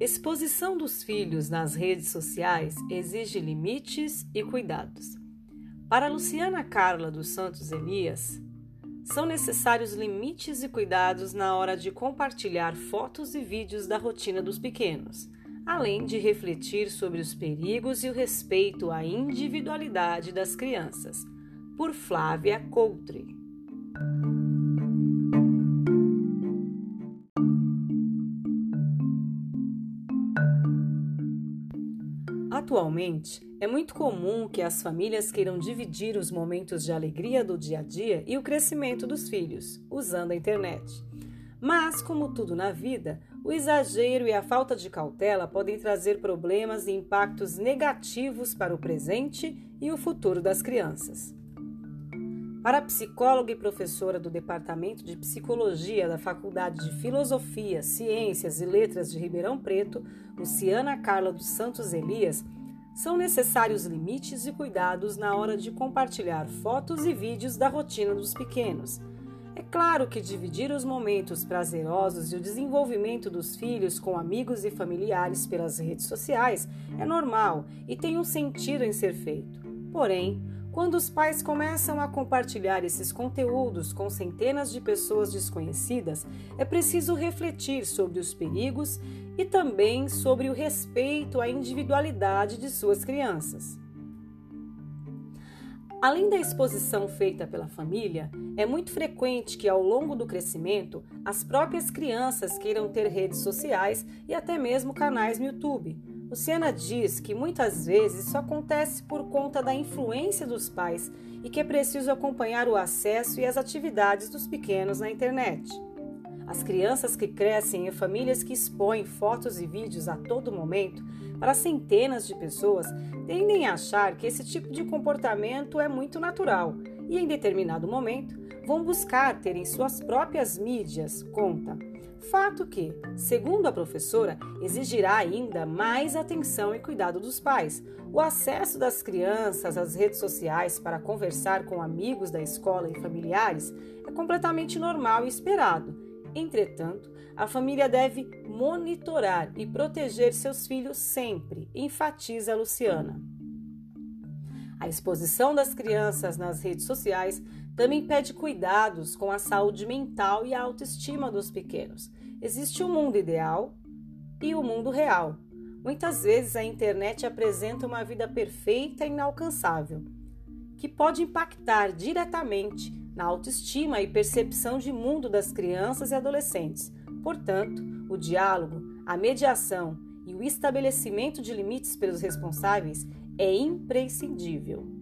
Exposição dos filhos nas redes sociais exige limites e cuidados. Para Luciana Carla dos Santos Elias, são necessários limites e cuidados na hora de compartilhar fotos e vídeos da rotina dos pequenos, além de refletir sobre os perigos e o respeito à individualidade das crianças. Por Flávia Coutre. Atualmente, é muito comum que as famílias queiram dividir os momentos de alegria do dia a dia e o crescimento dos filhos, usando a internet. Mas, como tudo na vida, o exagero e a falta de cautela podem trazer problemas e impactos negativos para o presente e o futuro das crianças. Para a psicóloga e professora do Departamento de Psicologia da Faculdade de Filosofia, Ciências e Letras de Ribeirão Preto, Luciana Carla dos Santos Elias, são necessários limites e cuidados na hora de compartilhar fotos e vídeos da rotina dos pequenos. É claro que dividir os momentos prazerosos e o desenvolvimento dos filhos com amigos e familiares pelas redes sociais é normal e tem um sentido em ser feito. Porém, quando os pais começam a compartilhar esses conteúdos com centenas de pessoas desconhecidas, é preciso refletir sobre os perigos e também sobre o respeito à individualidade de suas crianças. Além da exposição feita pela família, é muito frequente que ao longo do crescimento as próprias crianças queiram ter redes sociais e até mesmo canais no YouTube Luciana diz que muitas vezes isso acontece por conta da influência dos pais e que é preciso acompanhar o acesso e as atividades dos pequenos na internet. As crianças que crescem em famílias que expõem fotos e vídeos a todo momento para centenas de pessoas tendem a achar que esse tipo de comportamento é muito natural e, em determinado momento, vão buscar ter em suas próprias mídias conta. Fato que, segundo a professora, exigirá ainda mais atenção e cuidado dos pais. O acesso das crianças às redes sociais para conversar com amigos da escola e familiares é completamente normal e esperado. Entretanto, a família deve monitorar e proteger seus filhos sempre, enfatiza Luciana. A exposição das crianças nas redes sociais também pede cuidados com a saúde mental e a autoestima dos pequenos. Existe o mundo ideal e o mundo real. Muitas vezes a internet apresenta uma vida perfeita e inalcançável, que pode impactar diretamente na autoestima e percepção de mundo das crianças e adolescentes. Portanto, o diálogo, a mediação e o estabelecimento de limites pelos responsáveis é imprescindível.